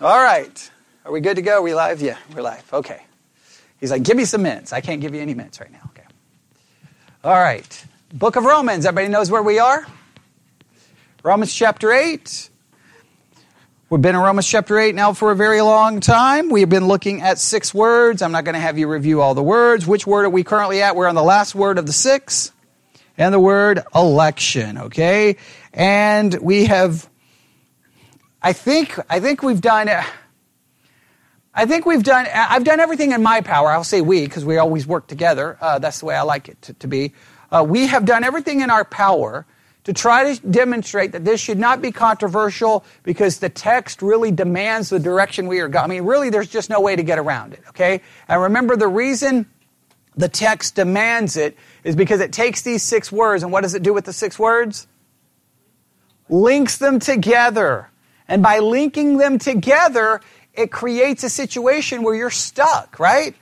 All right. Are we good to go? Are we live? Yeah, we're live. Okay. He's like, give me some mints. I can't give you any mints right now. Okay. All right. Book of Romans. Everybody knows where we are? Romans chapter 8. We've been in Romans chapter 8 now for a very long time. We've been looking at six words. I'm not going to have you review all the words. Which word are we currently at? We're on the last word of the six, and the word election, okay? And we have, I think, I think we've done, I think we've done, I've done everything in my power. I'll say we, because we always work together. Uh, that's the way I like it to, to be. Uh, we have done everything in our power to try to demonstrate that this should not be controversial because the text really demands the direction we are going. I mean, really, there's just no way to get around it, okay? And remember, the reason the text demands it is because it takes these six words, and what does it do with the six words? Links them together. And by linking them together, it creates a situation where you're stuck, right?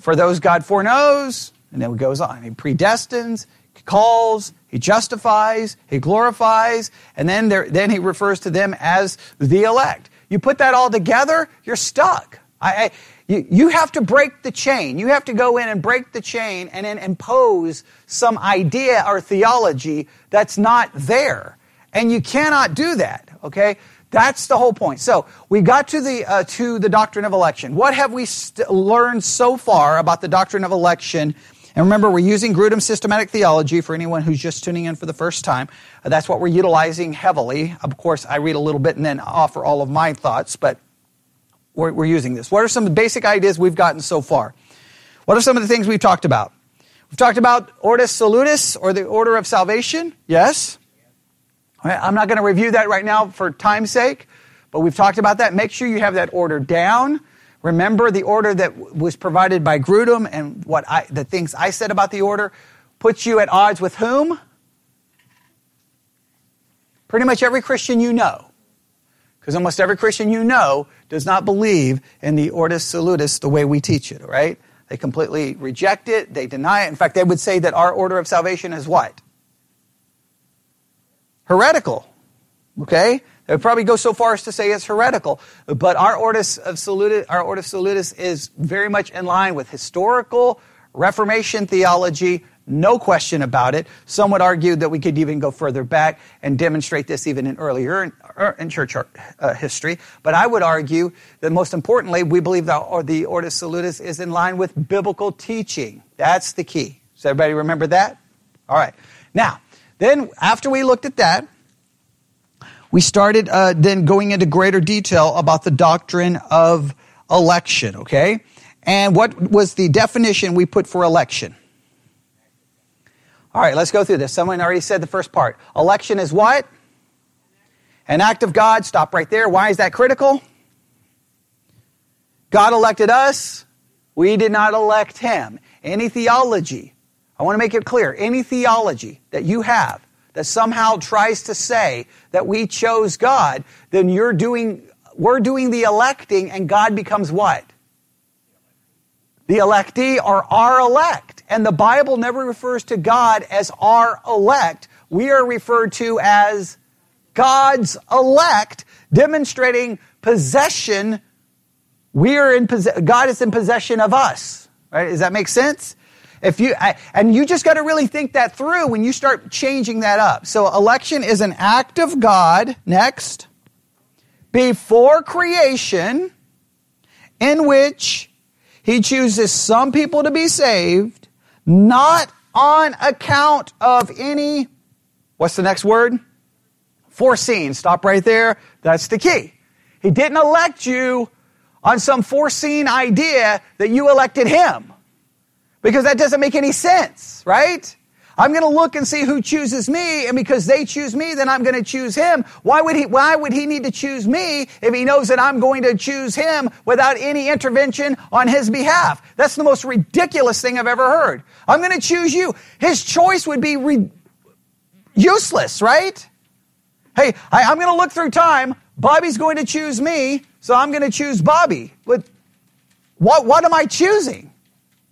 For those God foreknows, and then it goes on. He predestines, he calls, he justifies, he glorifies, and then, there, then he refers to them as the elect. You put that all together, you're stuck. I, I, you, you have to break the chain. You have to go in and break the chain and then impose some idea or theology that's not there. And you cannot do that, okay? That's the whole point. So we got to the uh, to the doctrine of election. What have we st- learned so far about the doctrine of election and remember, we're using Grudem's systematic theology for anyone who's just tuning in for the first time. Uh, that's what we're utilizing heavily. Of course, I read a little bit and then offer all of my thoughts, but we're, we're using this. What are some of the basic ideas we've gotten so far? What are some of the things we've talked about? We've talked about Ordo Salutis, or the order of salvation. Yes? I'm not going to review that right now for time's sake, but we've talked about that. Make sure you have that order down. Remember the order that was provided by Grudem and what I, the things I said about the order puts you at odds with whom? Pretty much every Christian you know. Because almost every Christian you know does not believe in the Ordo Salutis the way we teach it, right? They completely reject it, they deny it. In fact, they would say that our order of salvation is what? Heretical. Okay? They would probably go so far as to say it's heretical. But our Ordo Salutis, our Ordo Salutis is very much in line with historical Reformation theology, no question about it. Some would argue that we could even go further back and demonstrate this even in earlier in, in church uh, history. But I would argue that most importantly, we believe that the Ordo Salutis is in line with biblical teaching. That's the key. Does everybody remember that? All right. Now, then after we looked at that, we started uh, then going into greater detail about the doctrine of election, okay? And what was the definition we put for election? All right, let's go through this. Someone already said the first part. Election is what? An act of God. Stop right there. Why is that critical? God elected us. We did not elect him. Any theology, I want to make it clear, any theology that you have that somehow tries to say that we chose God, then you're doing, we're doing the electing and God becomes what? The electee are our elect. And the Bible never refers to God as our elect. We are referred to as God's elect, demonstrating possession. We are in God is in possession of us. Right? Does that make sense? If you, and you just got to really think that through when you start changing that up. So election is an act of God, next, before creation, in which he chooses some people to be saved, not on account of any, what's the next word? Foreseen. Stop right there. That's the key. He didn't elect you on some foreseen idea that you elected him. Because that doesn't make any sense, right? I'm going to look and see who chooses me, and because they choose me, then I'm going to choose him. Why would he, why would he need to choose me if he knows that I'm going to choose him without any intervention on his behalf? That's the most ridiculous thing I've ever heard. I'm going to choose you. His choice would be re- useless, right? Hey, I, I'm going to look through time. Bobby's going to choose me, so I'm going to choose Bobby. But what, what am I choosing?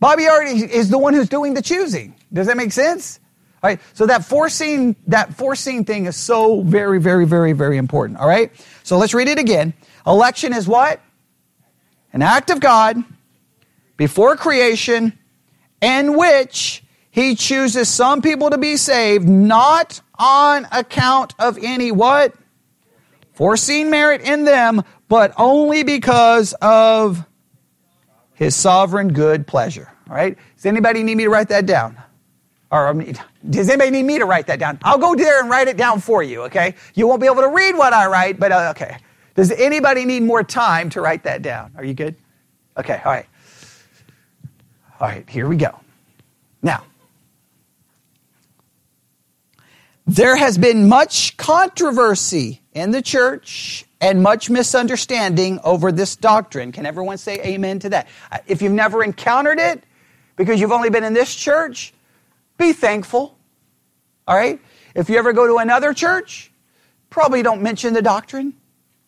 Bobby already is the one who's doing the choosing. Does that make sense? All right. So that foreseen, that foreseen thing is so very, very, very, very important. All right. So let's read it again. Election is what? An act of God before creation in which he chooses some people to be saved not on account of any what? Foreseen merit in them, but only because of his sovereign good pleasure. All right? Does anybody need me to write that down? Or does anybody need me to write that down? I'll go there and write it down for you, okay? You won't be able to read what I write, but uh, okay. Does anybody need more time to write that down? Are you good? Okay, all right. All right, here we go. Now, there has been much controversy in the church and much misunderstanding over this doctrine. Can everyone say amen to that? Uh, if you've never encountered it, because you've only been in this church, be thankful. All right? If you ever go to another church, probably don't mention the doctrine.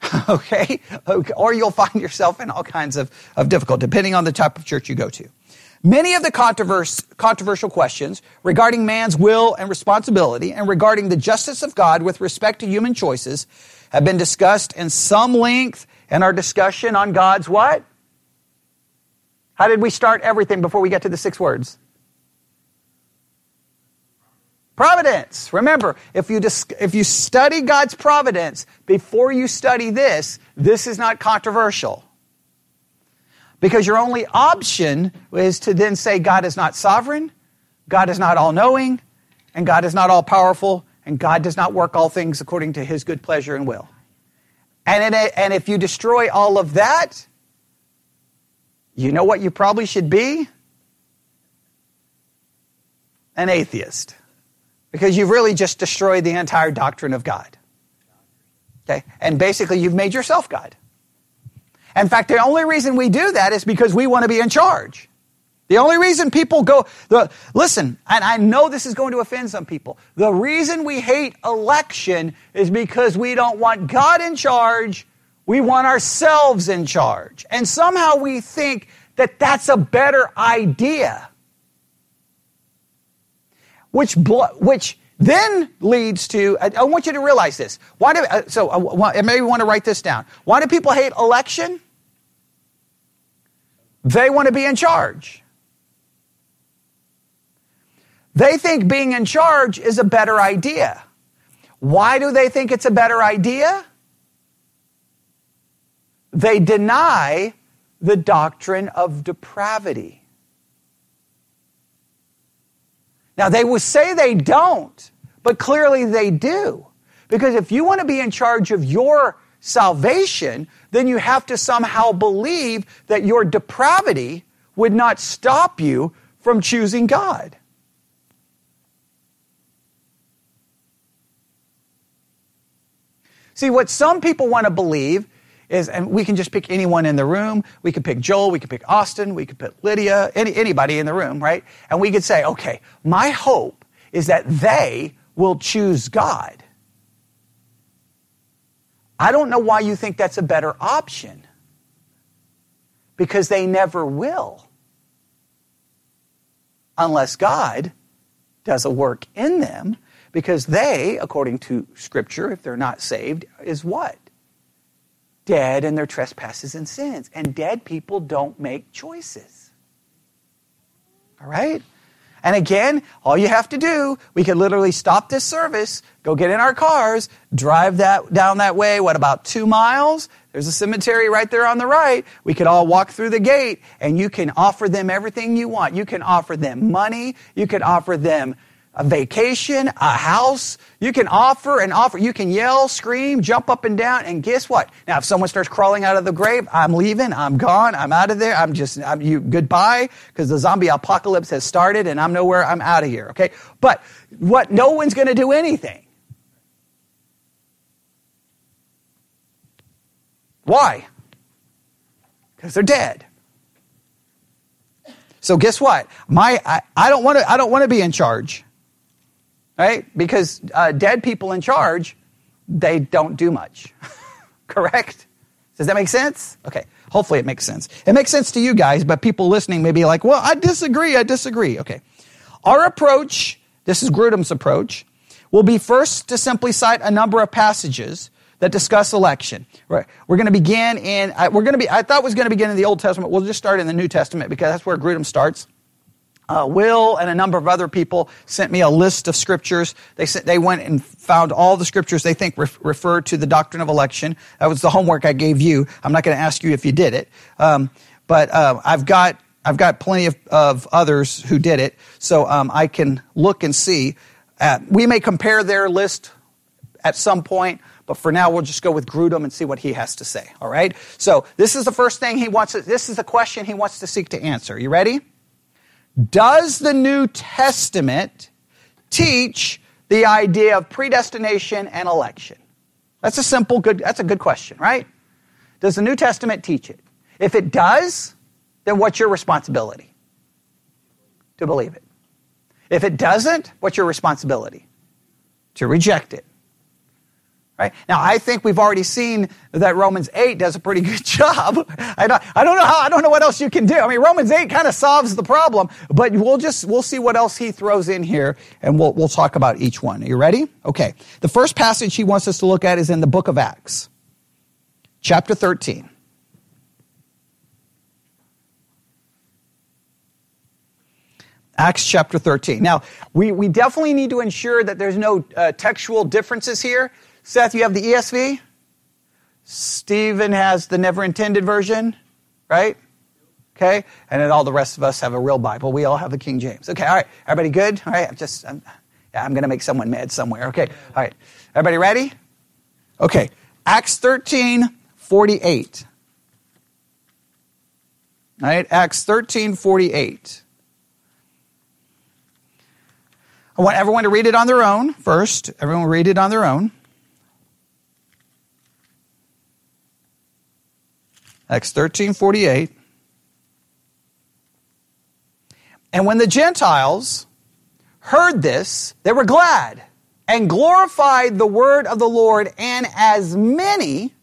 okay? Or you'll find yourself in all kinds of, of difficulty, depending on the type of church you go to. Many of the controversial questions regarding man's will and responsibility and regarding the justice of God with respect to human choices have been discussed in some length in our discussion on God's what? How did we start everything before we get to the six words? Providence. Remember, if you, dis- if you study God's providence before you study this, this is not controversial. Because your only option is to then say God is not sovereign, God is not all knowing, and God is not all powerful, and God does not work all things according to his good pleasure and will. And, it, and if you destroy all of that, you know what you probably should be? An atheist. Because you've really just destroyed the entire doctrine of God. Okay? And basically, you've made yourself God. In fact, the only reason we do that is because we want to be in charge. The only reason people go, the, listen, and I know this is going to offend some people. The reason we hate election is because we don't want God in charge. We want ourselves in charge. And somehow we think that that's a better idea. Which, which then leads to, I, want you to realize this. Why do, uh, so uh, maybe want to write this down. Why do people hate election? They want to be in charge. They think being in charge is a better idea. Why do they think it's a better idea? They deny the doctrine of depravity. Now, they will say they don't, but clearly they do. Because if you want to be in charge of your salvation, then you have to somehow believe that your depravity would not stop you from choosing God. See, what some people want to believe is, and we can just pick anyone in the room. We could pick Joel, we could pick Austin, we could pick Lydia, any, anybody in the room, right? And we could say, okay, my hope is that they will choose God. I don't know why you think that's a better option. Because they never will. Unless God does a work in them. Because they, according to Scripture, if they're not saved, is what? dead in their trespasses and sins. And dead people don't make choices. All right? And again, all you have to do, we could literally stop this service, go get in our cars, drive that down that way, what about two miles? There's a cemetery right there on the right. We could all walk through the gate and you can offer them everything you want. You can offer them money. You can offer them a vacation, a house. You can offer and offer. You can yell, scream, jump up and down, and guess what? Now, if someone starts crawling out of the grave, I'm leaving. I'm gone. I'm out of there. I'm just I'm, you goodbye because the zombie apocalypse has started, and I'm nowhere. I'm out of here. Okay, but what? No one's going to do anything. Why? Because they're dead. So guess what? My I, I don't want to I don't want to be in charge right? Because uh, dead people in charge, they don't do much. Correct? Does that make sense? Okay. Hopefully it makes sense. It makes sense to you guys, but people listening may be like, well, I disagree. I disagree. Okay. Our approach this is Grudem's approach, will be first to simply cite a number of passages that discuss election. Right. We're going to begin in, we're going to be, I thought was going to begin in the Old Testament. We'll just start in the New Testament because that's where Grudem starts. Uh, Will and a number of other people sent me a list of scriptures. They sent, they went and found all the scriptures they think ref, refer to the doctrine of election. That was the homework I gave you. I'm not going to ask you if you did it, um, but uh, I've got I've got plenty of, of others who did it, so um, I can look and see. At, we may compare their list at some point, but for now we'll just go with Grudem and see what he has to say. All right. So this is the first thing he wants. To, this is the question he wants to seek to answer. You ready? Does the New Testament teach the idea of predestination and election? That's a simple, good, that's a good question, right? Does the New Testament teach it? If it does, then what's your responsibility? To believe it. If it doesn't, what's your responsibility? To reject it. Right? Now, I think we've already seen that Romans 8 does a pretty good job. I don't, I don't know how, I don't know what else you can do. I mean, Romans 8 kind of solves the problem, but we'll just, we'll see what else he throws in here and we'll, we'll talk about each one. Are you ready? Okay. The first passage he wants us to look at is in the book of Acts, chapter 13. Acts chapter 13. Now, we, we definitely need to ensure that there's no uh, textual differences here. Seth, you have the ESV? Stephen has the never intended version, right? Okay? And then all the rest of us have a real Bible. We all have the King James. Okay, all right. Everybody good? All right, I'm just, I'm, yeah, I'm going to make someone mad somewhere. Okay, all right. Everybody ready? Okay, Acts 13, 48. All right, Acts 13, 48. I want everyone to read it on their own first. Everyone read it on their own. Acts 13 48. And when the Gentiles heard this, they were glad and glorified the word of the Lord, and as many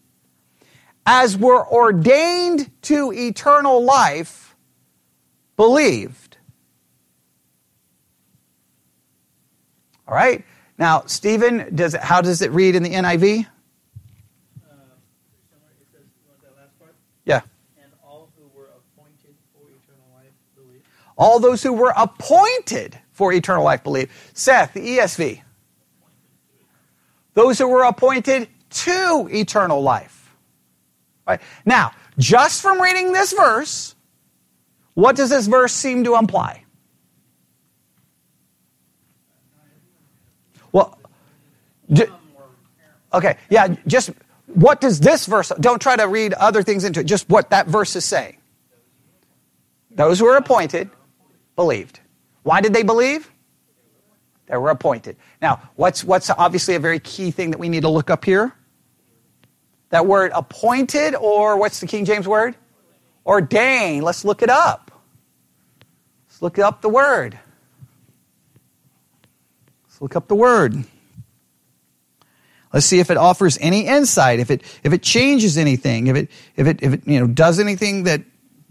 as were ordained to eternal life believed. All right. Now, Stephen, does it, how does it read in the NIV? Yeah. And all who were appointed for eternal life believe. All those who were appointed for eternal life believe. Seth, the ESV. Those who were appointed to eternal life. Right? Now, just from reading this verse, what does this verse seem to imply? Well, okay, yeah, just what does this verse, don't try to read other things into it, just what that verse is saying. Those who were appointed believed. Why did they believe? They were appointed. Now, what's, what's obviously a very key thing that we need to look up here? That word appointed, or what's the King James word? Ordained. Let's look it up. Let's look up the word. Let's look up the word. Let's see if it offers any insight, if it if it changes anything, if it if it if it you know does anything that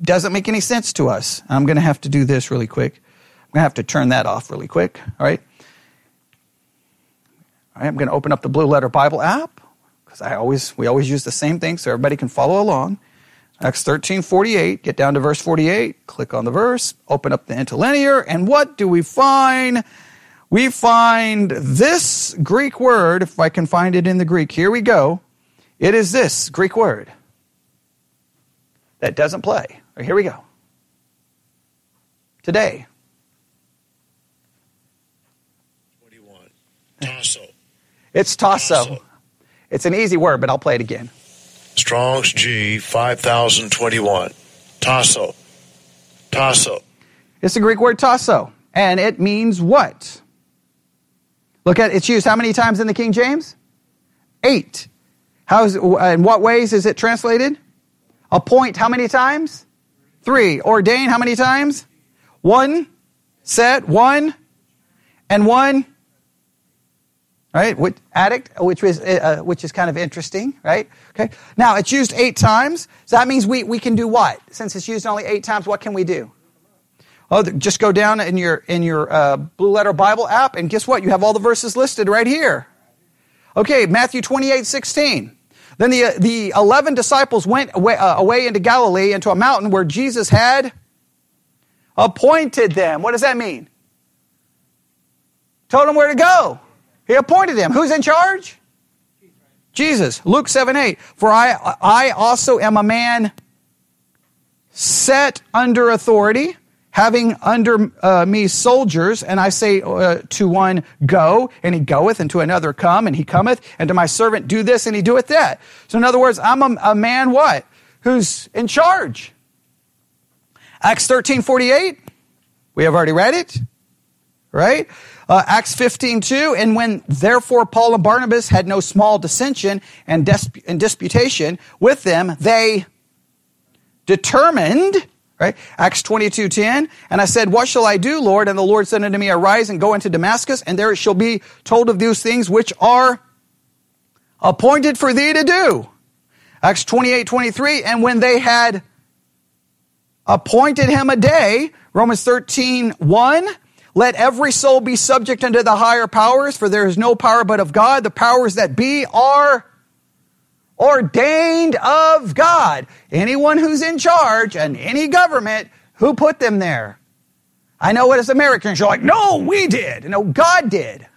doesn't make any sense to us. I'm going to have to do this really quick. I'm going to have to turn that off really quick. All right. All right. I'm going to open up the Blue Letter Bible app because I always we always use the same thing so everybody can follow along. Acts 13, 48, get down to verse 48, click on the verse, open up the interlinear, and what do we find? we find this Greek word, if I can find it in the Greek, here we go. It is this Greek word that doesn't play. Here we go. Today. 21. Tasso. It's tasso. Tasso. It's an easy word, but I'll play it again. Strong's G 5021. Tasso. Tasso. It's the Greek word tasso. And it means what? Look at it's used how many times in the King James? Eight. How's in what ways is it translated? Appoint how many times? Three. Ordain how many times? One. Set one. And one. Right? What addict, which is uh, which is kind of interesting, right? Okay. Now it's used eight times, so that means we we can do what? Since it's used only eight times, what can we do? Oh, just go down in your in your uh, Blue Letter Bible app, and guess what? You have all the verses listed right here. Okay, Matthew 28, 16. Then the, the 11 disciples went away, uh, away into Galilee into a mountain where Jesus had appointed them. What does that mean? Told them where to go. He appointed them. Who's in charge? Jesus. Luke 7 8. For I, I also am a man set under authority having under uh, me soldiers, and I say uh, to one, Go, and he goeth, and to another, Come, and he cometh, and to my servant, Do this, and he doeth that. So, in other words, I'm a, a man what? Who's in charge. Acts 13 48, we have already read it, right? Uh, Acts 15 2, and when therefore Paul and Barnabas had no small dissension and, and disputation with them, they determined Right? Acts 22, 10. And I said, What shall I do, Lord? And the Lord said unto me, Arise and go into Damascus, and there it shall be told of those things which are appointed for thee to do. Acts 28, 23. And when they had appointed him a day, Romans 13, 1. Let every soul be subject unto the higher powers, for there is no power but of God. The powers that be are ordained of God. Anyone who's in charge and any government, who put them there? I know it as Americans, you're like, no, we did. No, God did.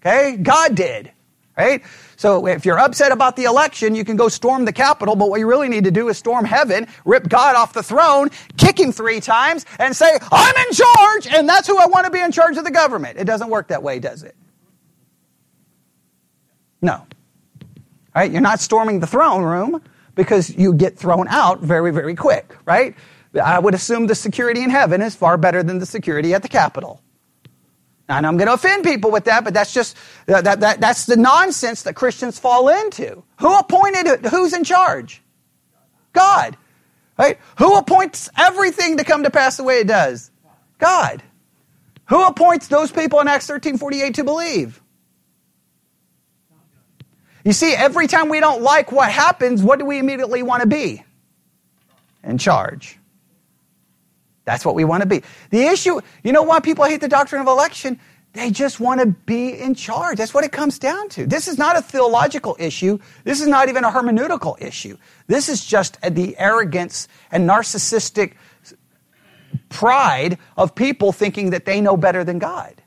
Okay? God did. Right? So if you're upset about the election, you can go storm the Capitol, but what you really need to do is storm heaven, rip God off the throne, kick him three times, and say, I'm in charge, and that's who I want to be in charge of the government. It doesn't work that way, does it? No. Right? You're not storming the throne room because you get thrown out very, very quick, right? I would assume the security in heaven is far better than the security at the Capitol. And I'm going to offend people with that, but that's just that, that, that's the nonsense that Christians fall into. Who appointed? Who's in charge? God. Right? Who appoints everything to come to pass the way it does? God. Who appoints those people in Acts 13:48 to believe? You see, every time we don't like what happens, what do we immediately want to be? In charge. That's what we want to be. The issue, you know why people hate the doctrine of election? They just want to be in charge. That's what it comes down to. This is not a theological issue. This is not even a hermeneutical issue. This is just the arrogance and narcissistic pride of people thinking that they know better than God.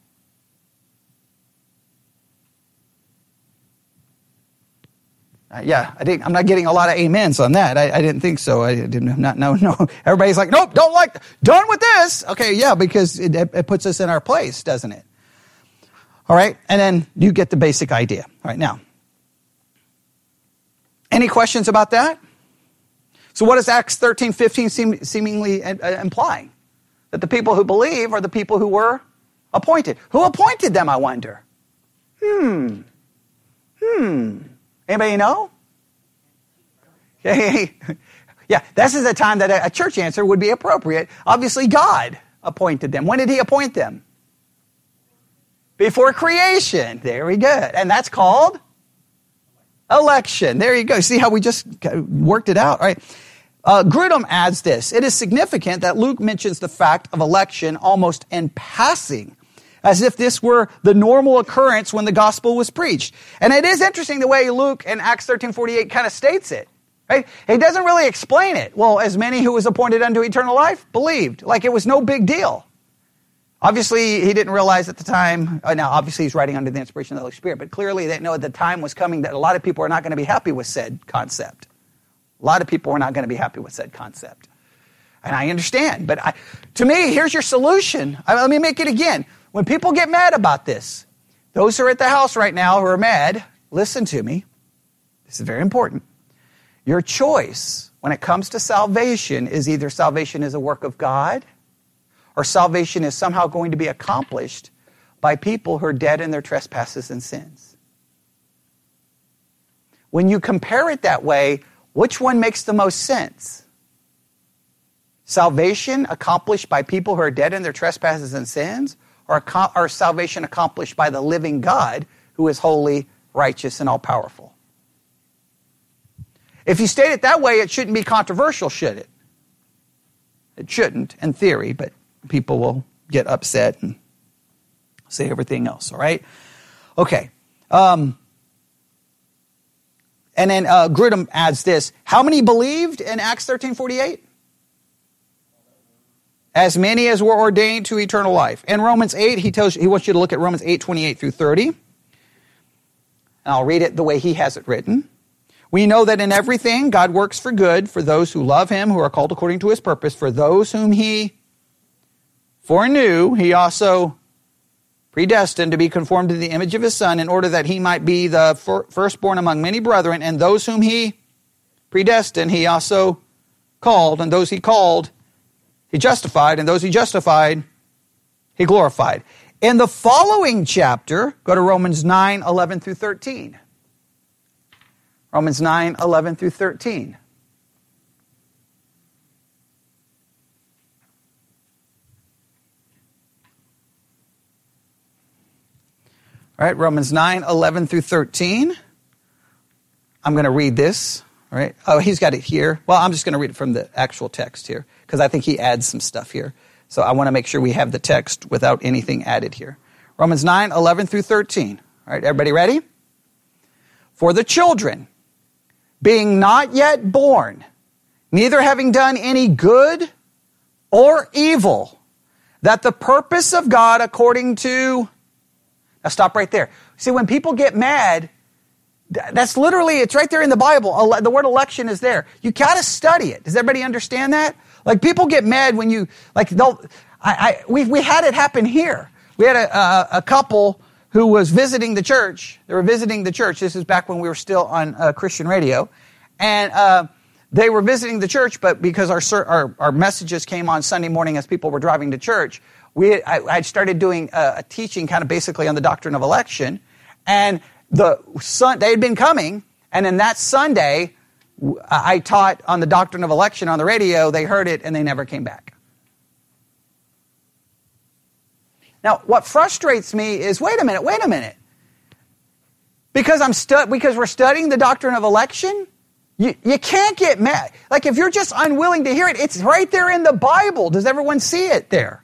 Uh, yeah, I I'm not getting a lot of amens on that. I, I didn't think so. I didn't not know. No, everybody's like, nope, don't like, done with this. Okay, yeah, because it, it puts us in our place, doesn't it? All right, and then you get the basic idea. All right, now, any questions about that? So, what does Acts 13, 15 seem, seemingly uh, uh, implying? That the people who believe are the people who were appointed. Who appointed them, I wonder? Hmm. Hmm. Anybody know? yeah, this is a time that a church answer would be appropriate. Obviously, God appointed them. When did He appoint them? Before creation. There we go. And that's called election. There you go. See how we just worked it out? Right. Uh, Grudem adds this. It is significant that Luke mentions the fact of election almost in passing as if this were the normal occurrence when the gospel was preached. And it is interesting the way Luke in Acts 13 48 kind of states it. Right? He doesn't really explain it. Well, as many who was appointed unto eternal life believed, like it was no big deal. Obviously, he didn't realize at the time. Uh, now, obviously, he's writing under the inspiration of the Holy Spirit, but clearly, they know the time was coming that a lot of people are not going to be happy with said concept. A lot of people are not going to be happy with said concept. And I understand, but I, to me, here's your solution. I, let me make it again. When people get mad about this, those who are at the house right now who are mad, listen to me. This is very important. Your choice when it comes to salvation is either salvation is a work of God or salvation is somehow going to be accomplished by people who are dead in their trespasses and sins. When you compare it that way, which one makes the most sense? Salvation accomplished by people who are dead in their trespasses and sins, or our salvation accomplished by the living God who is holy, righteous, and all powerful. If you state it that way, it shouldn't be controversial, should it? It shouldn't, in theory, but people will get upset and say everything else, all right? Okay. Um, and then uh, Grudem adds this How many believed in Acts 13 48? As many as were ordained to eternal life. In Romans 8, he tells you, he wants you to look at Romans 8 28 through 30. And I'll read it the way he has it written. We know that in everything God works for good for those who love him, who are called according to his purpose, for those whom he foreknew, he also predestined to be conformed to the image of his son in order that he might be the firstborn among many brethren and those whom he predestined he also called and those he called he justified and those he justified he glorified in the following chapter go to romans 9 11 through 13 romans 9 11 through 13 All right, Romans 9, 11 through 13. I'm going to read this. All right. Oh, he's got it here. Well, I'm just going to read it from the actual text here because I think he adds some stuff here. So I want to make sure we have the text without anything added here. Romans 9, 11 through 13. All right, everybody ready? For the children, being not yet born, neither having done any good or evil, that the purpose of God according to now stop right there. See, when people get mad, that's literally, it's right there in the Bible. The word election is there. You gotta study it. Does everybody understand that? Like people get mad when you, like they'll, I, I we, we had it happen here. We had a, a, a, couple who was visiting the church. They were visiting the church. This is back when we were still on uh, Christian radio. And, uh, they were visiting the church, but because our, our, our messages came on Sunday morning as people were driving to church, we, I, I started doing a, a, teaching kind of basically on the doctrine of election. And the sun, they had been coming, and then that Sunday, I taught on the doctrine of election on the radio. They heard it and they never came back. Now, what frustrates me is wait a minute, wait a minute. Because I'm stu- because we're studying the doctrine of election, you, you can't get mad. Like if you're just unwilling to hear it, it's right there in the Bible. Does everyone see it there?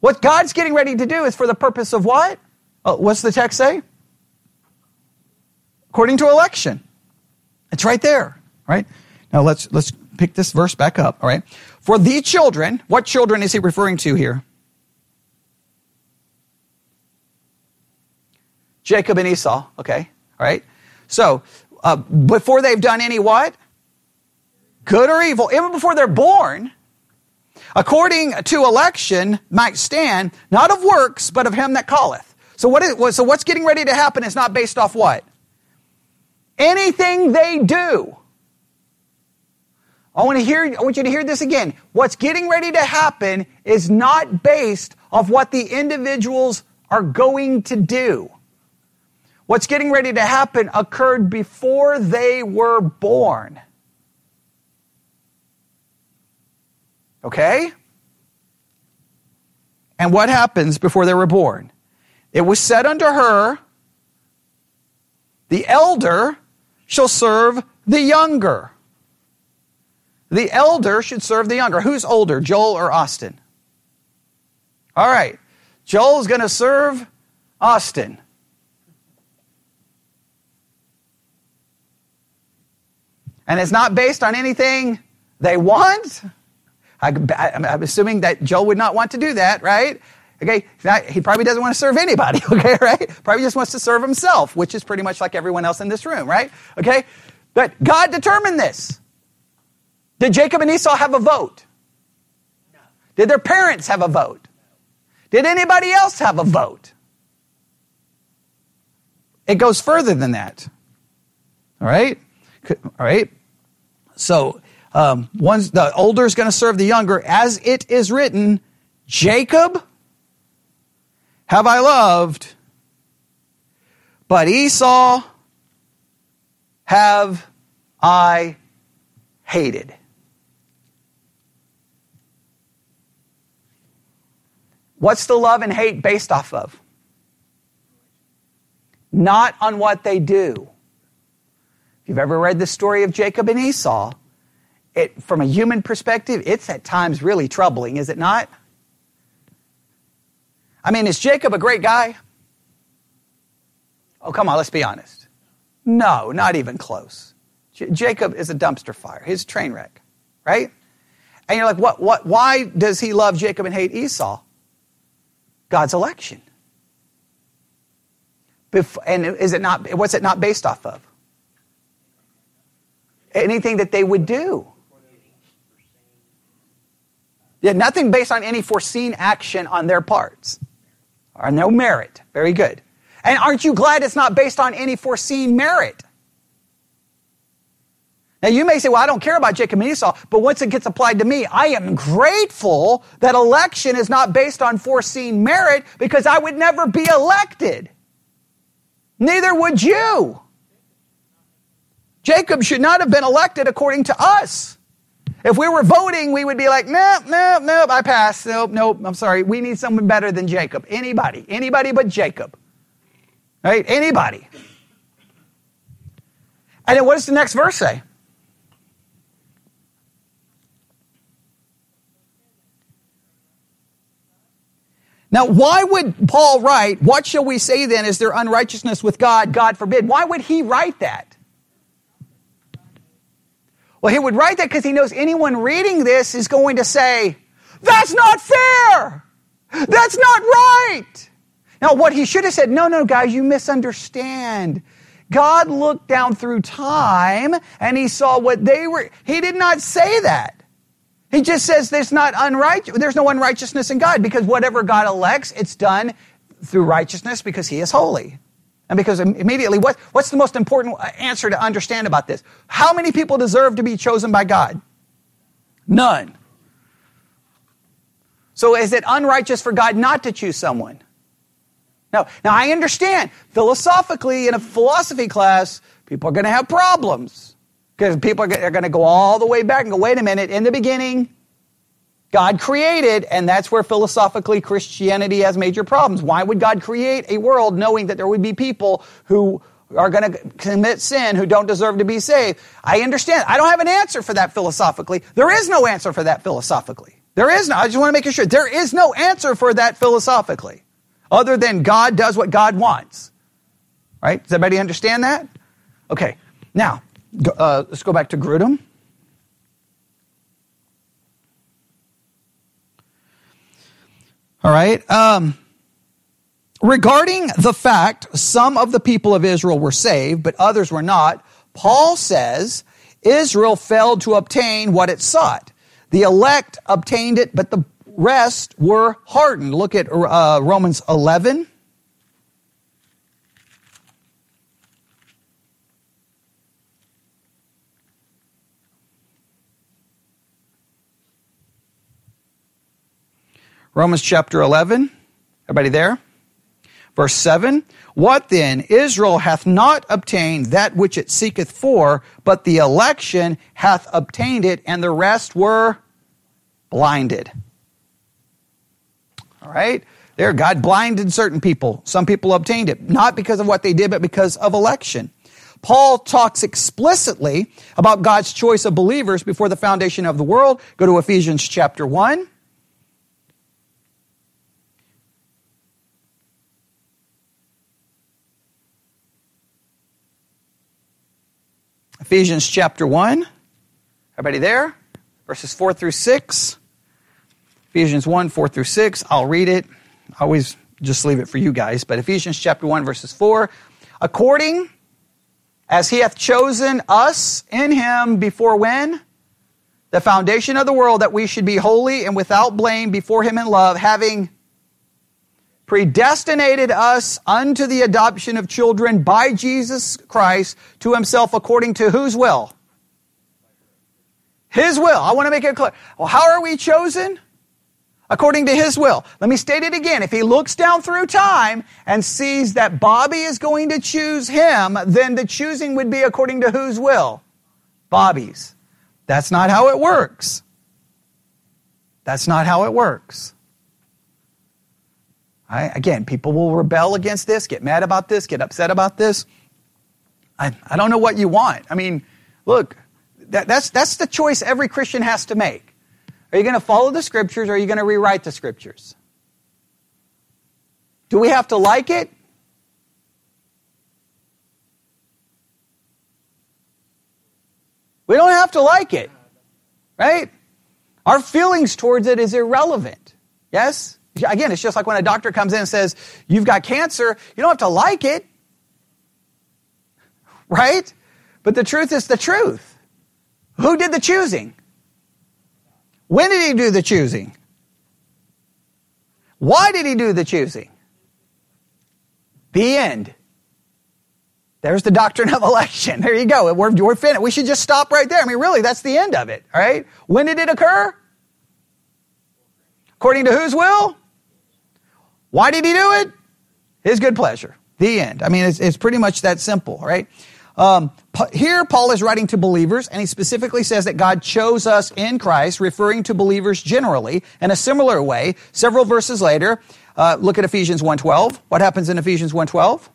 What God's getting ready to do is for the purpose of what? Uh, what's the text say? According to election. It's right there, right? Now let's let's pick this verse back up, all right? For the children, what children is he referring to here? Jacob and Esau, okay? All right? So, uh, before they've done any what? Good or evil, even before they're born, according to election might stand, not of works, but of him that calleth. So what is, so what's getting ready to happen is not based off what? Anything they do. I want to hear, I want you to hear this again. What's getting ready to happen is not based off what the individuals are going to do. What's getting ready to happen occurred before they were born. Okay? And what happens before they were born? It was said unto her, The elder shall serve the younger. The elder should serve the younger. Who's older, Joel or Austin? All right. Joel's going to serve Austin. And it's not based on anything they want I, am assuming that Joel would not want to do that, right? Okay, he probably doesn't want to serve anybody, okay, right? Probably just wants to serve himself, which is pretty much like everyone else in this room, right? Okay? But God determined this. Did Jacob and Esau have a vote? No. Did their parents have a vote? Did anybody else have a vote? It goes further than that. All right? All right? So, um, one's, the older is going to serve the younger, as it is written, Jacob have I loved, but Esau have I hated. What's the love and hate based off of? Not on what they do. If you've ever read the story of Jacob and Esau, it, from a human perspective, it's at times really troubling, is it not? I mean, is Jacob a great guy? Oh, come on, let's be honest. No, not even close. J- Jacob is a dumpster fire. He's a train wreck, right? And you're like, what, what, why does he love Jacob and hate Esau? God's election. And is it not, what's it not based off of? Anything that they would do. Yeah, nothing based on any foreseen action on their parts. Or no merit. Very good. And aren't you glad it's not based on any foreseen merit? Now you may say, well, I don't care about Jacob and Esau, but once it gets applied to me, I am grateful that election is not based on foreseen merit because I would never be elected. Neither would you. Jacob should not have been elected according to us. If we were voting, we would be like, nope, nope, nope, I pass. Nope, nope, I'm sorry. We need someone better than Jacob. Anybody. Anybody but Jacob. Right? Anybody. And then what does the next verse say? Now, why would Paul write, What shall we say then? Is there unrighteousness with God? God forbid. Why would he write that? Well, he would write that because he knows anyone reading this is going to say, That's not fair! That's not right! Now, what he should have said, No, no, guys, you misunderstand. God looked down through time and he saw what they were. He did not say that. He just says there's not unrighteous, there's no unrighteousness in God because whatever God elects, it's done through righteousness because He is holy. And because immediately, what, what's the most important answer to understand about this? How many people deserve to be chosen by God? None. So is it unrighteous for God not to choose someone? No. Now I understand philosophically in a philosophy class, people are going to have problems. Because people are going to go all the way back and go, wait a minute, in the beginning, God created, and that's where philosophically Christianity has major problems. Why would God create a world knowing that there would be people who are going to commit sin who don't deserve to be saved? I understand. I don't have an answer for that philosophically. There is no answer for that philosophically. There is no, I just want to make sure. There is no answer for that philosophically, other than God does what God wants. Right? Does everybody understand that? Okay. Now, uh, let's go back to Grudem. All right. Um, regarding the fact some of the people of Israel were saved, but others were not, Paul says Israel failed to obtain what it sought. The elect obtained it, but the rest were hardened. Look at uh, Romans 11. Romans chapter 11. Everybody there? Verse 7. What then? Israel hath not obtained that which it seeketh for, but the election hath obtained it, and the rest were blinded. All right? There, God blinded certain people. Some people obtained it, not because of what they did, but because of election. Paul talks explicitly about God's choice of believers before the foundation of the world. Go to Ephesians chapter 1. Ephesians chapter 1. Everybody there? Verses 4 through 6. Ephesians 1, 4 through 6. I'll read it. I always just leave it for you guys. But Ephesians chapter 1, verses 4. According as he hath chosen us in him before when? The foundation of the world, that we should be holy and without blame before him in love, having predestinated us unto the adoption of children by Jesus Christ to himself according to whose will? His will. I want to make it clear. Well, how are we chosen? According to his will. Let me state it again. If he looks down through time and sees that Bobby is going to choose him, then the choosing would be according to whose will? Bobby's. That's not how it works. That's not how it works. Right? Again, people will rebel against this, get mad about this, get upset about this. I, I don't know what you want. I mean, look, that, that's, that's the choice every Christian has to make. Are you going to follow the scriptures or are you going to rewrite the scriptures? Do we have to like it? We don't have to like it, right? Our feelings towards it is irrelevant. Yes? Again, it's just like when a doctor comes in and says, You've got cancer, you don't have to like it, right? But the truth is the truth. Who did the choosing? When did he do the choosing? Why did he do the choosing? The end. There's the doctrine of election. There you go. We're, we're finished. We should just stop right there. I mean, really, that's the end of it, all right? When did it occur? According to whose will? Why did he do it? His good pleasure. The end. I mean, it's, it's pretty much that simple, right? Um, here, Paul is writing to believers, and he specifically says that God chose us in Christ, referring to believers generally. In a similar way, several verses later, uh, look at Ephesians 1.12. What happens in Ephesians 1.12?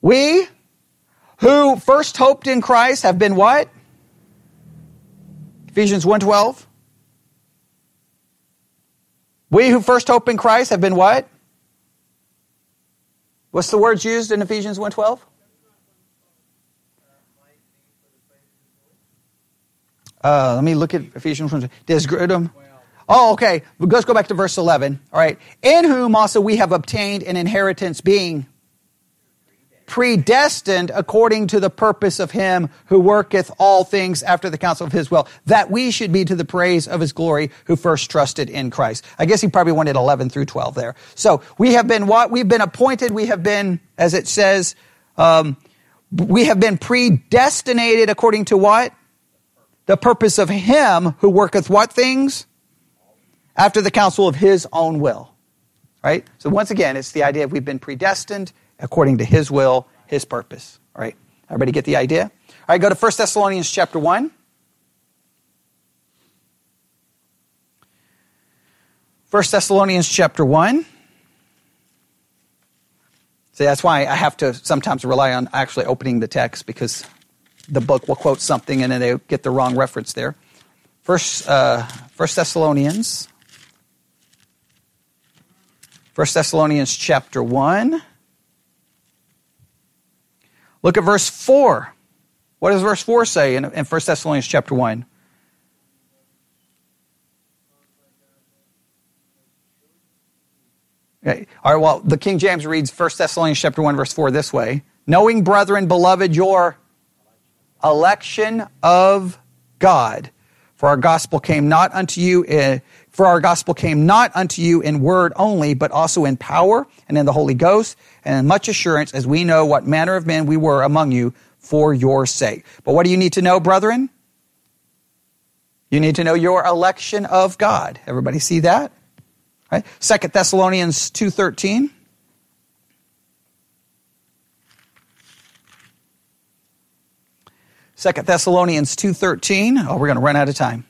We who first hoped in Christ have been what? Ephesians 1.12. We who first hope in Christ have been what? What's the words used in Ephesians 1.12? Uh, let me look at Ephesians 1. Desgridum. Oh, okay. Let's go back to verse 11. All right. In whom also we have obtained an inheritance being predestined according to the purpose of him who worketh all things after the counsel of his will, that we should be to the praise of his glory who first trusted in Christ. I guess he probably wanted 11 through 12 there. So we have been what? We've been appointed. We have been, as it says, um, we have been predestinated according to what? The purpose of him who worketh what things? After the counsel of his own will. Right? So once again, it's the idea of we've been predestined according to his will, his purpose. All right. Everybody get the idea? All right, go to 1 Thessalonians chapter 1. 1 Thessalonians chapter 1. See, that's why I have to sometimes rely on actually opening the text because the book will quote something and then they get the wrong reference there. First, uh, First Thessalonians. First Thessalonians chapter 1. Look at verse 4. What does verse 4 say in, in 1 Thessalonians chapter 1? Okay. All right, well, the King James reads 1 Thessalonians chapter 1, verse 4 this way. Knowing, brethren, beloved, your election of God. For our gospel came not unto you in, for our gospel came not unto you in word only, but also in power and in the Holy Ghost and in much assurance as we know what manner of men we were among you for your sake. But what do you need to know, brethren? You need to know your election of God. Everybody see that? Right? Second Thessalonians 2.13. Second Thessalonians 2.13. Oh, we're going to run out of time.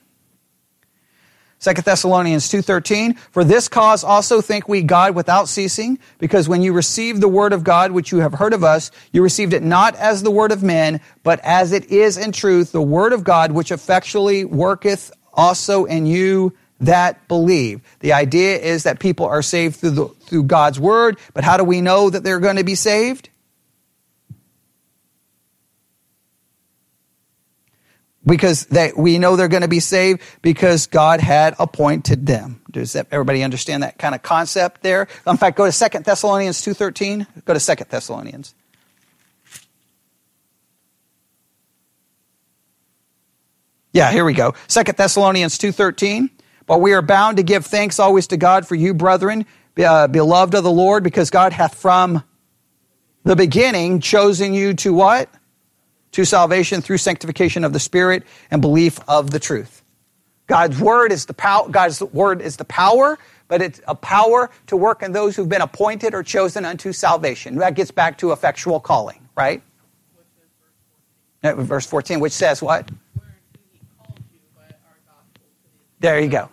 2 Thessalonians 2.13, For this cause also think we God without ceasing, because when you received the word of God which you have heard of us, you received it not as the word of men, but as it is in truth the word of God which effectually worketh also in you that believe. The idea is that people are saved through, the, through God's word, but how do we know that they're going to be saved? Because they, we know they're going to be saved because God had appointed them. Does everybody understand that kind of concept there? In fact, go to Second Thessalonians 2.13. Go to Second Thessalonians. Yeah, here we go. Second Thessalonians 2.13. But we are bound to give thanks always to God for you, brethren, uh, beloved of the Lord, because God hath from the beginning chosen you to what? To salvation through sanctification of the Spirit and belief of the truth. God's word is the power, God's word is the power, but it's a power to work in those who've been appointed or chosen unto salvation. That gets back to effectual calling, right? Verse 14, which says what? There you go.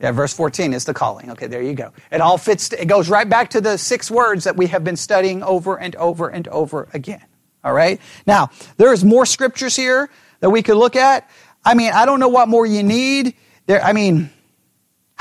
Yeah, verse 14 is the calling. Okay, there you go. It all fits, it goes right back to the six words that we have been studying over and over and over again. All right. Now, there's more scriptures here that we could look at. I mean, I don't know what more you need. There, I mean,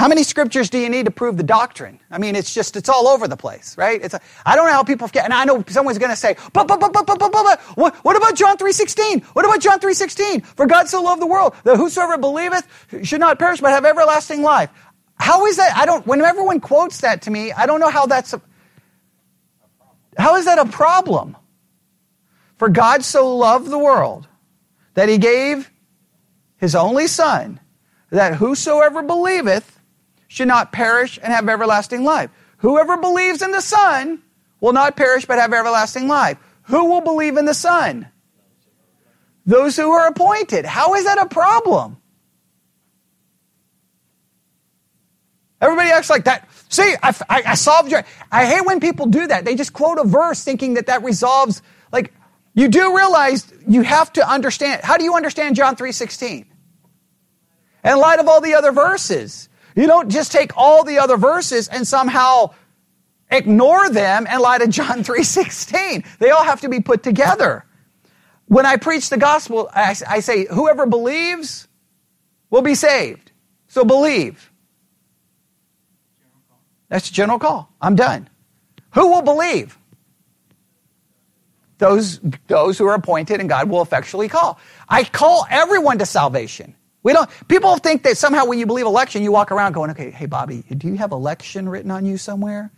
How many scriptures do you need to prove the doctrine? I mean, it's just, it's all over the place, right? It's a, I don't know how people forget, and I know someone's going to say, but, but, but, but, but, but, but, what, what about John 3.16? What about John 3.16? For God so loved the world, that whosoever believeth should not perish, but have everlasting life. How is that? I don't, when everyone quotes that to me, I don't know how that's, a, how is that a problem? For God so loved the world that he gave his only son, that whosoever believeth should not perish and have everlasting life. Whoever believes in the Son will not perish but have everlasting life. Who will believe in the Son? Those who are appointed. How is that a problem? Everybody acts like that. See, I, I, I, solved your. I hate when people do that. They just quote a verse thinking that that resolves. Like, you do realize you have to understand. How do you understand John three sixteen? In light of all the other verses, you don't just take all the other verses and somehow ignore them in light of John 3:16. They all have to be put together. When I preach the gospel, I, I say, whoever believes will be saved. So believe. That's a general call. I'm done. Who will believe? Those, those who are appointed and God will effectually call. I call everyone to salvation. We don't, people think that somehow when you believe election, you walk around going, okay, hey, Bobby, do you have election written on you somewhere?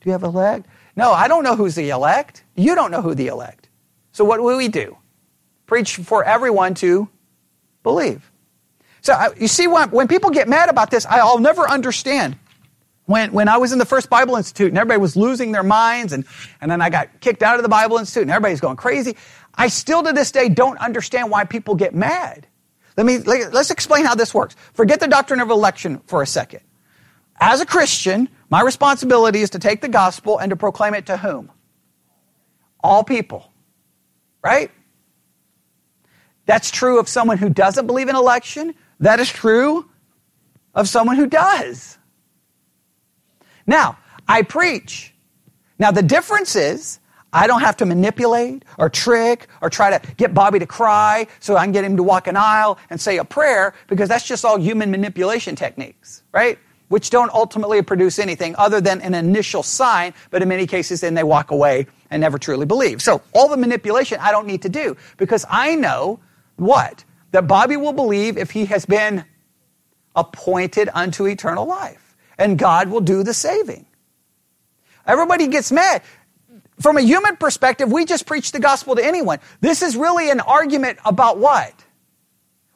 Do you have elect? No, I don't know who's the elect. You don't know who the elect. So what will we do? Preach for everyone to believe. So you see, when, when people get mad about this, I'll never understand. When, when I was in the first Bible Institute and everybody was losing their minds, and, and then I got kicked out of the Bible Institute and everybody's going crazy, I still to this day don't understand why people get mad. Let me, let's explain how this works. Forget the doctrine of election for a second. As a Christian, my responsibility is to take the gospel and to proclaim it to whom? All people. Right? That's true of someone who doesn't believe in election. That is true of someone who does. Now, I preach. Now, the difference is I don't have to manipulate or trick or try to get Bobby to cry so I can get him to walk an aisle and say a prayer because that's just all human manipulation techniques, right? Which don't ultimately produce anything other than an initial sign, but in many cases then they walk away and never truly believe. So all the manipulation I don't need to do because I know what? That Bobby will believe if he has been appointed unto eternal life. And God will do the saving. Everybody gets mad from a human perspective, we just preach the gospel to anyone. This is really an argument about what?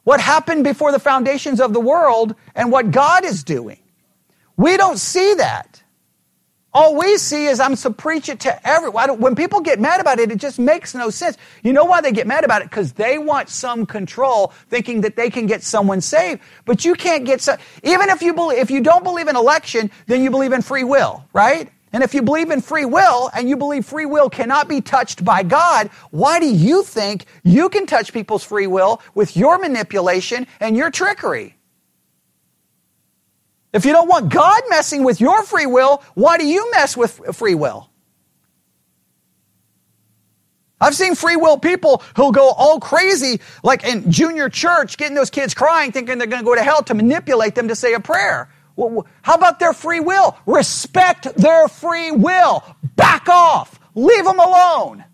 What happened before the foundations of the world and what God is doing. We don't see that. All we see is I'm to preach it to everyone. When people get mad about it, it just makes no sense. You know why they get mad about it? Because they want some control, thinking that they can get someone saved. But you can't get some. Even if you believe, if you don't believe in election, then you believe in free will, right? And if you believe in free will and you believe free will cannot be touched by God, why do you think you can touch people's free will with your manipulation and your trickery? If you don't want God messing with your free will, why do you mess with free will? I've seen free will people who'll go all crazy, like in junior church, getting those kids crying, thinking they're going to go to hell to manipulate them to say a prayer. How about their free will? Respect their free will. Back off. Leave them alone.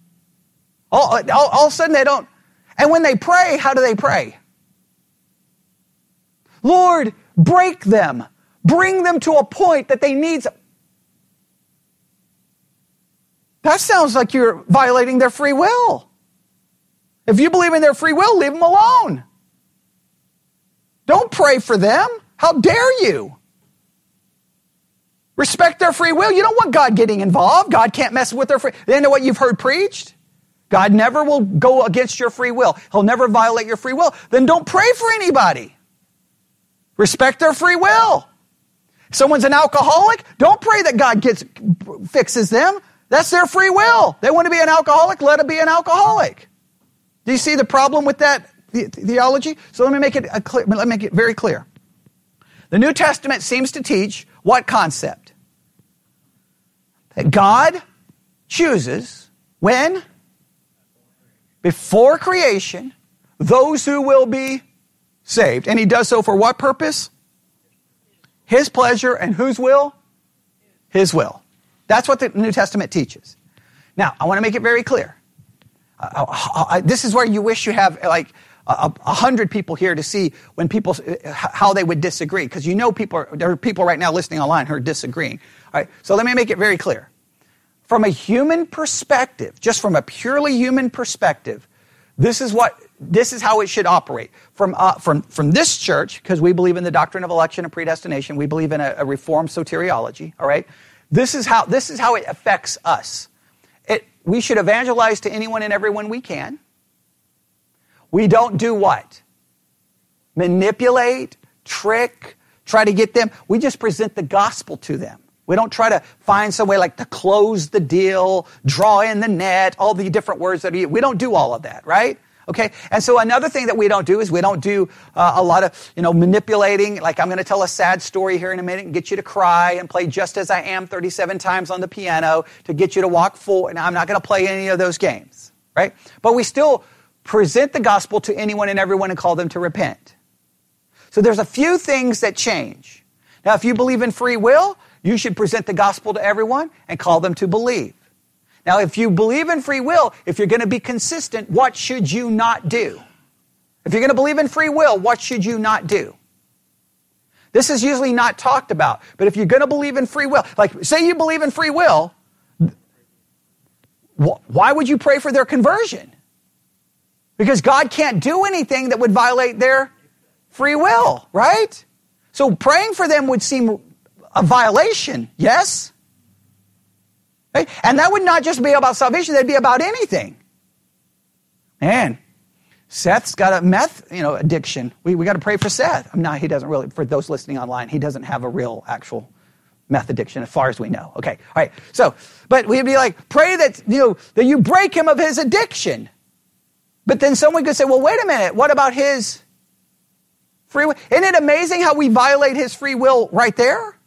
All, all, all of a sudden they don't. And when they pray, how do they pray? Lord, break them. Bring them to a point that they need. That sounds like you're violating their free will. If you believe in their free will, leave them alone. Don't pray for them. How dare you? Respect their free will. You don't want God getting involved. God can't mess with their free. They know what you've heard preached. God never will go against your free will. He'll never violate your free will. Then don't pray for anybody. Respect their free will. Someone's an alcoholic, don't pray that God gets fixes them. That's their free will. They want to be an alcoholic, let them be an alcoholic. Do you see the problem with that theology? So let me make it clear, let me make it very clear. The New Testament seems to teach what concept? That God chooses when? Before creation, those who will be saved. And he does so for what purpose? His pleasure and whose will? His will. That's what the New Testament teaches. Now, I want to make it very clear. Uh, uh, uh, this is where you wish you have like a, a hundred people here to see when people how they would disagree because you know people are, there are people right now listening online who are disagreeing. All right, so let me make it very clear. From a human perspective, just from a purely human perspective, this is what this is how it should operate. From uh, from from this church, because we believe in the doctrine of election and predestination, we believe in a, a reformed soteriology. All right, this is how this is how it affects us. It, we should evangelize to anyone and everyone we can. We don't do what? Manipulate, trick, try to get them. We just present the gospel to them. We don't try to find some way like to close the deal, draw in the net, all the different words that we, we don't do all of that, right? Okay, and so another thing that we don't do is we don't do uh, a lot of you know manipulating. Like I'm going to tell a sad story here in a minute and get you to cry and play "Just as I Am" 37 times on the piano to get you to walk forward. Now I'm not going to play any of those games, right? But we still present the gospel to anyone and everyone and call them to repent. So there's a few things that change. Now, if you believe in free will, you should present the gospel to everyone and call them to believe. Now, if you believe in free will, if you're going to be consistent, what should you not do? If you're going to believe in free will, what should you not do? This is usually not talked about, but if you're going to believe in free will, like say you believe in free will, why would you pray for their conversion? Because God can't do anything that would violate their free will, right? So praying for them would seem a violation, yes? Right? And that would not just be about salvation, that'd be about anything. Man, Seth's got a meth, you know, addiction. We, we got to pray for Seth. I'm not, he doesn't really, for those listening online, he doesn't have a real actual meth addiction as far as we know. Okay. All right. So, but we'd be like, pray that, you know, that you break him of his addiction. But then someone could say, well, wait a minute. What about his free will? Isn't it amazing how we violate his free will right there?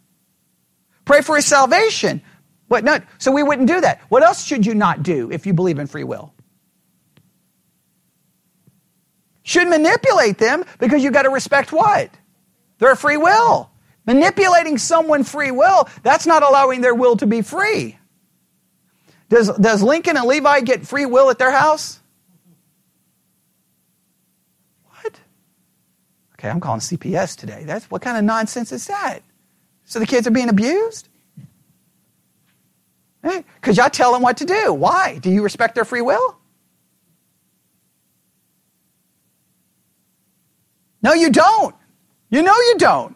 Pray for his salvation. What? No. So we wouldn't do that. What else should you not do if you believe in free will? Should manipulate them because you've got to respect what? Their free will. Manipulating someone free will, that's not allowing their will to be free. Does, does Lincoln and Levi get free will at their house? What? Okay, I'm calling CPS today. That's what kind of nonsense is that? So the kids are being abused? Because y'all tell them what to do. Why? Do you respect their free will? No, you don't. You know you don't.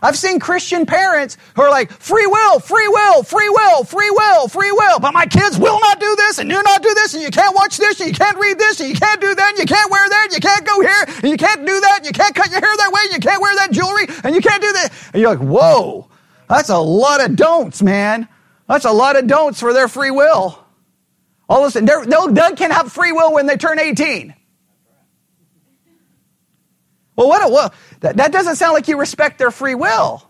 I've seen Christian parents who are like, free will, free will, free will, free will, free will, but my kids will not do this and do not do this and you can't watch this and you can't read this and you can't do that and you can't wear that and you can't go here and you can't do that and you can't cut your hair that way and you can't wear that jewelry and you can't do that. And you're like, whoa, that's a lot of don'ts, man. That's a lot of don'ts for their free will. All of a sudden, they can have free will when they turn 18. Well, what? Well, that, that doesn't sound like you respect their free will.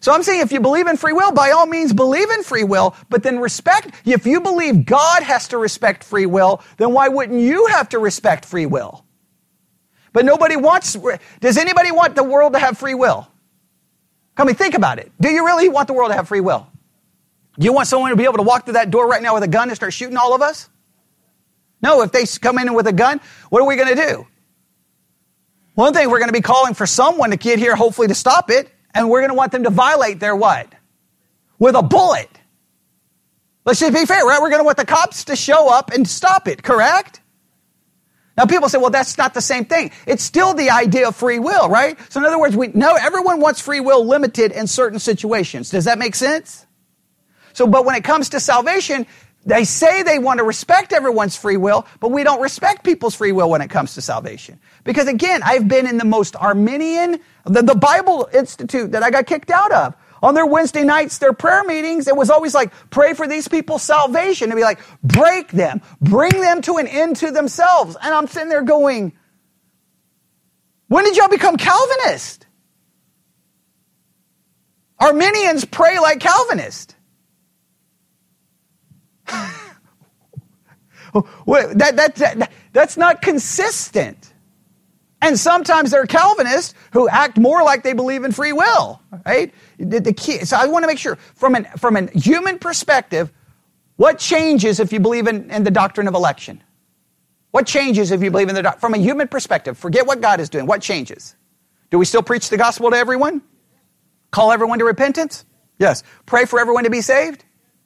So I'm saying if you believe in free will, by all means believe in free will, but then respect. If you believe God has to respect free will, then why wouldn't you have to respect free will? But nobody wants, does anybody want the world to have free will? Come and think about it. Do you really want the world to have free will? You want someone to be able to walk through that door right now with a gun and start shooting all of us? No, if they come in with a gun, what are we going to do? One thing, we're going to be calling for someone to get here, hopefully to stop it, and we're going to want them to violate their what? With a bullet. Let's just be fair, right? We're going to want the cops to show up and stop it, correct? Now people say, well, that's not the same thing. It's still the idea of free will, right? So in other words, we know everyone wants free will limited in certain situations. Does that make sense? So, but when it comes to salvation, they say they want to respect everyone's free will, but we don't respect people's free will when it comes to salvation. Because again, I've been in the most Arminian, the, the Bible Institute that I got kicked out of on their Wednesday nights, their prayer meetings, it was always like, pray for these people's salvation. It'd be like, break them, bring them to an end to themselves. And I'm sitting there going, when did y'all become Calvinist? Arminians pray like Calvinists. that, that, that, that's not consistent. And sometimes there are Calvinists who act more like they believe in free will, right? The, the key, so I want to make sure, from an, from a human perspective, what changes if you believe in, in the doctrine of election? What changes if you believe in the doctrine? From a human perspective, forget what God is doing. What changes? Do we still preach the gospel to everyone? Call everyone to repentance? Yes. Pray for everyone to be saved?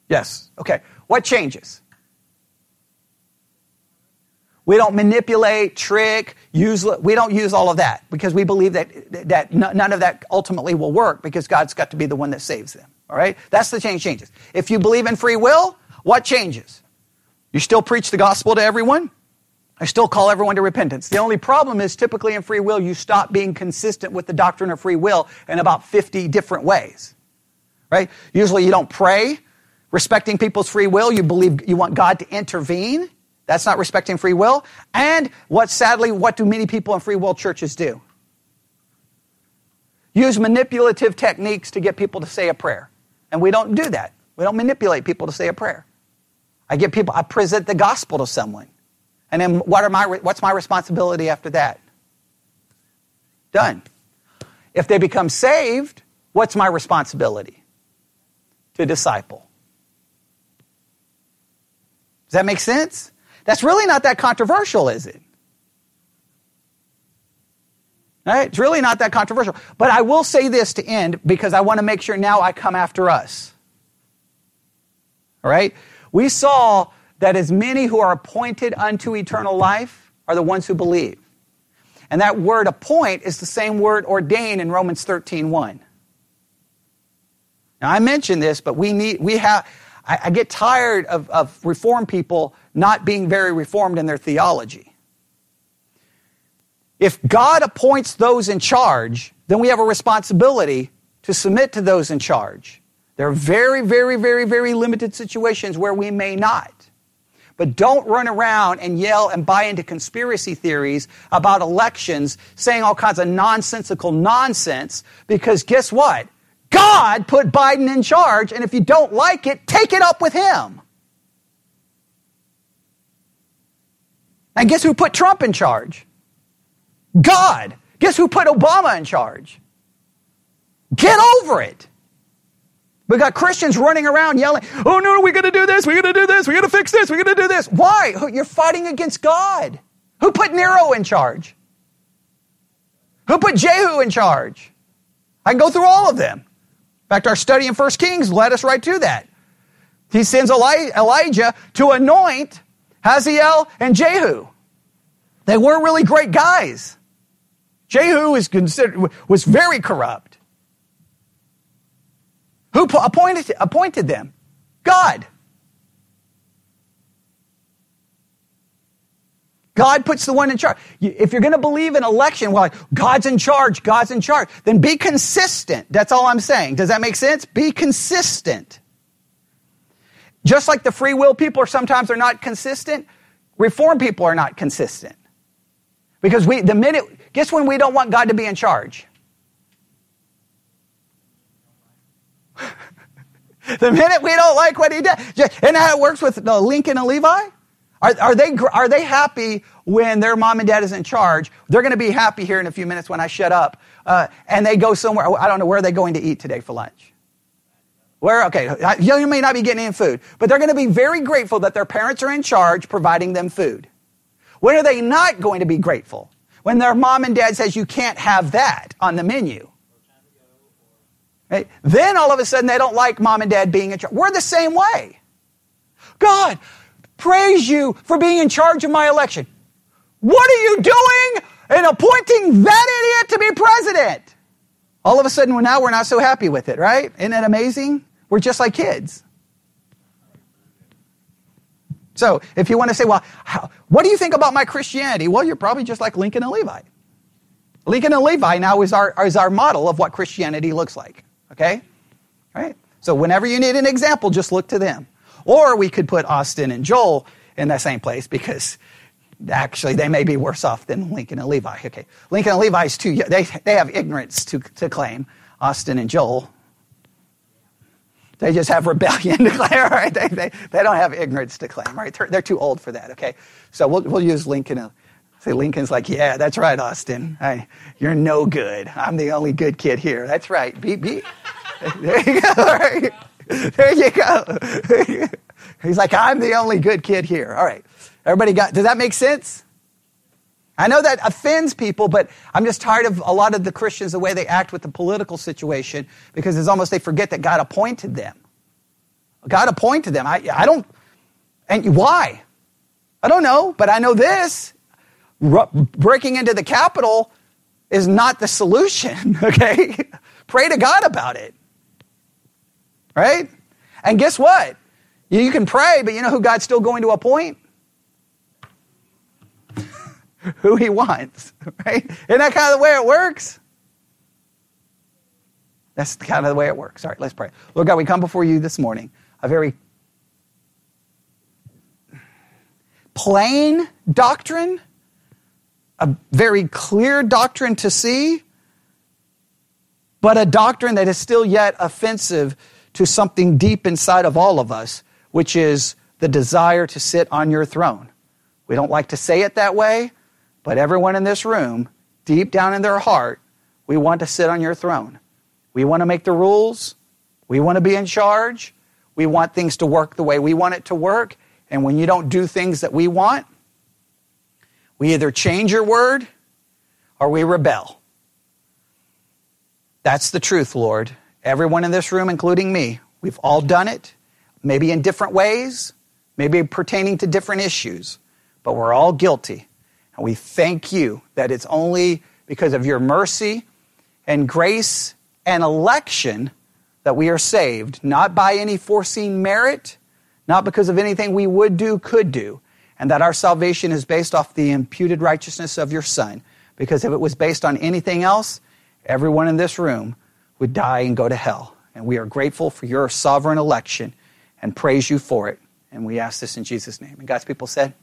Yes. Okay. What changes? We don't manipulate, trick, use, we don't use all of that because we believe that, that none of that ultimately will work because God's got to be the one that saves them. All right? That's the change changes. If you believe in free will, what changes? You still preach the gospel to everyone? I still call everyone to repentance. The only problem is typically in free will, you stop being consistent with the doctrine of free will in about 50 different ways. Right? Usually you don't pray respecting people's free will. You believe you want God to intervene. That's not respecting free will. And what sadly, what do many people in free will churches do? Use manipulative techniques to get people to say a prayer. And we don't do that. We don't manipulate people to say a prayer. I get people, I present the gospel to someone. And then what are my, what's my responsibility after that? Done. If they become saved, what's my responsibility? To disciple. Does that make sense? That's really not that controversial, is it? Right? It's really not that controversial. But I will say this to end because I want to make sure now I come after us. All right? We saw that as many who are appointed unto eternal life are the ones who believe. And that word appoint is the same word ordain in Romans 13 1. Now I mentioned this, but we need we have I, I get tired of, of reformed people not being very reformed in their theology. If God appoints those in charge, then we have a responsibility to submit to those in charge. There are very, very, very, very limited situations where we may not. But don't run around and yell and buy into conspiracy theories about elections, saying all kinds of nonsensical nonsense, because guess what? God put Biden in charge, and if you don't like it, take it up with him. And guess who put Trump in charge? God. Guess who put Obama in charge? Get over it. We got Christians running around yelling, oh no, we're going to do this, we're going to do this, we're going to fix this, we're going to do this. Why? You're fighting against God. Who put Nero in charge? Who put Jehu in charge? I can go through all of them. In fact, our study in 1 Kings led us right to that. He sends Elijah to anoint Hazael and Jehu. They weren't really great guys. Jehu is considered, was very corrupt. Who appointed, appointed them? God. God puts the one in charge. If you're going to believe in election, well, God's in charge, God's in charge, then be consistent. That's all I'm saying. Does that make sense? Be consistent. Just like the free will people are sometimes are not consistent, reform people are not consistent. Because we, the minute, guess when we don't want God to be in charge? the minute we don't like what he does. And how it works with Lincoln and Levi? Are, are, they, are they happy when their mom and dad is in charge? They're going to be happy here in a few minutes when I shut up. Uh, and they go somewhere. I don't know where are they going to eat today for lunch. Where? Okay, you may not be getting any food, but they're going to be very grateful that their parents are in charge providing them food. When are they not going to be grateful? When their mom and dad says you can't have that on the menu. Right? Then all of a sudden they don't like mom and dad being in charge. We're the same way. God, praise you for being in charge of my election. What are you doing in appointing that idiot to be president? All of a sudden, now we're not so happy with it, right? Isn't that amazing? We're just like kids. So, if you want to say, well, how, what do you think about my Christianity? Well, you're probably just like Lincoln and Levi. Lincoln and Levi now is our, is our model of what Christianity looks like. Okay? Right? So, whenever you need an example, just look to them. Or we could put Austin and Joel in that same place because actually they may be worse off than Lincoln and Levi. Okay, Lincoln and Levi is too they they have ignorance to to claim. Austin and Joel, they just have rebellion to claim. Right? They, they, they don't have ignorance to claim. Right? They're, they're too old for that. Okay, so we'll we'll use Lincoln. So Lincoln's like, yeah, that's right, Austin. I, you're no good. I'm the only good kid here. That's right. Beep, beep. There you go. Right. There you go. He's like, I'm the only good kid here. All right. Everybody got, does that make sense? I know that offends people, but I'm just tired of a lot of the Christians, the way they act with the political situation, because it's almost they forget that God appointed them. God appointed them. I, I don't, and why? I don't know, but I know this. breaking into the Capitol is not the solution, okay? Pray to God about it. Right? And guess what? You can pray, but you know who God's still going to appoint? who he wants, right? Isn't that kind of the way it works? That's kind of the way it works. All right, let's pray. Lord God, we come before you this morning, a very plain doctrine, a very clear doctrine to see, but a doctrine that is still yet offensive to something deep inside of all of us, which is the desire to sit on your throne. We don't like to say it that way, but everyone in this room, deep down in their heart, we want to sit on your throne. We want to make the rules. We want to be in charge. We want things to work the way we want it to work. And when you don't do things that we want, we either change your word or we rebel. That's the truth, Lord. Everyone in this room, including me, we've all done it, maybe in different ways, maybe pertaining to different issues, but we're all guilty. And we thank you that it's only because of your mercy and grace and election that we are saved, not by any foreseen merit, not because of anything we would do, could do, and that our salvation is based off the imputed righteousness of your Son. Because if it was based on anything else, everyone in this room would die and go to hell. And we are grateful for your sovereign election and praise you for it. And we ask this in Jesus' name. And God's people said,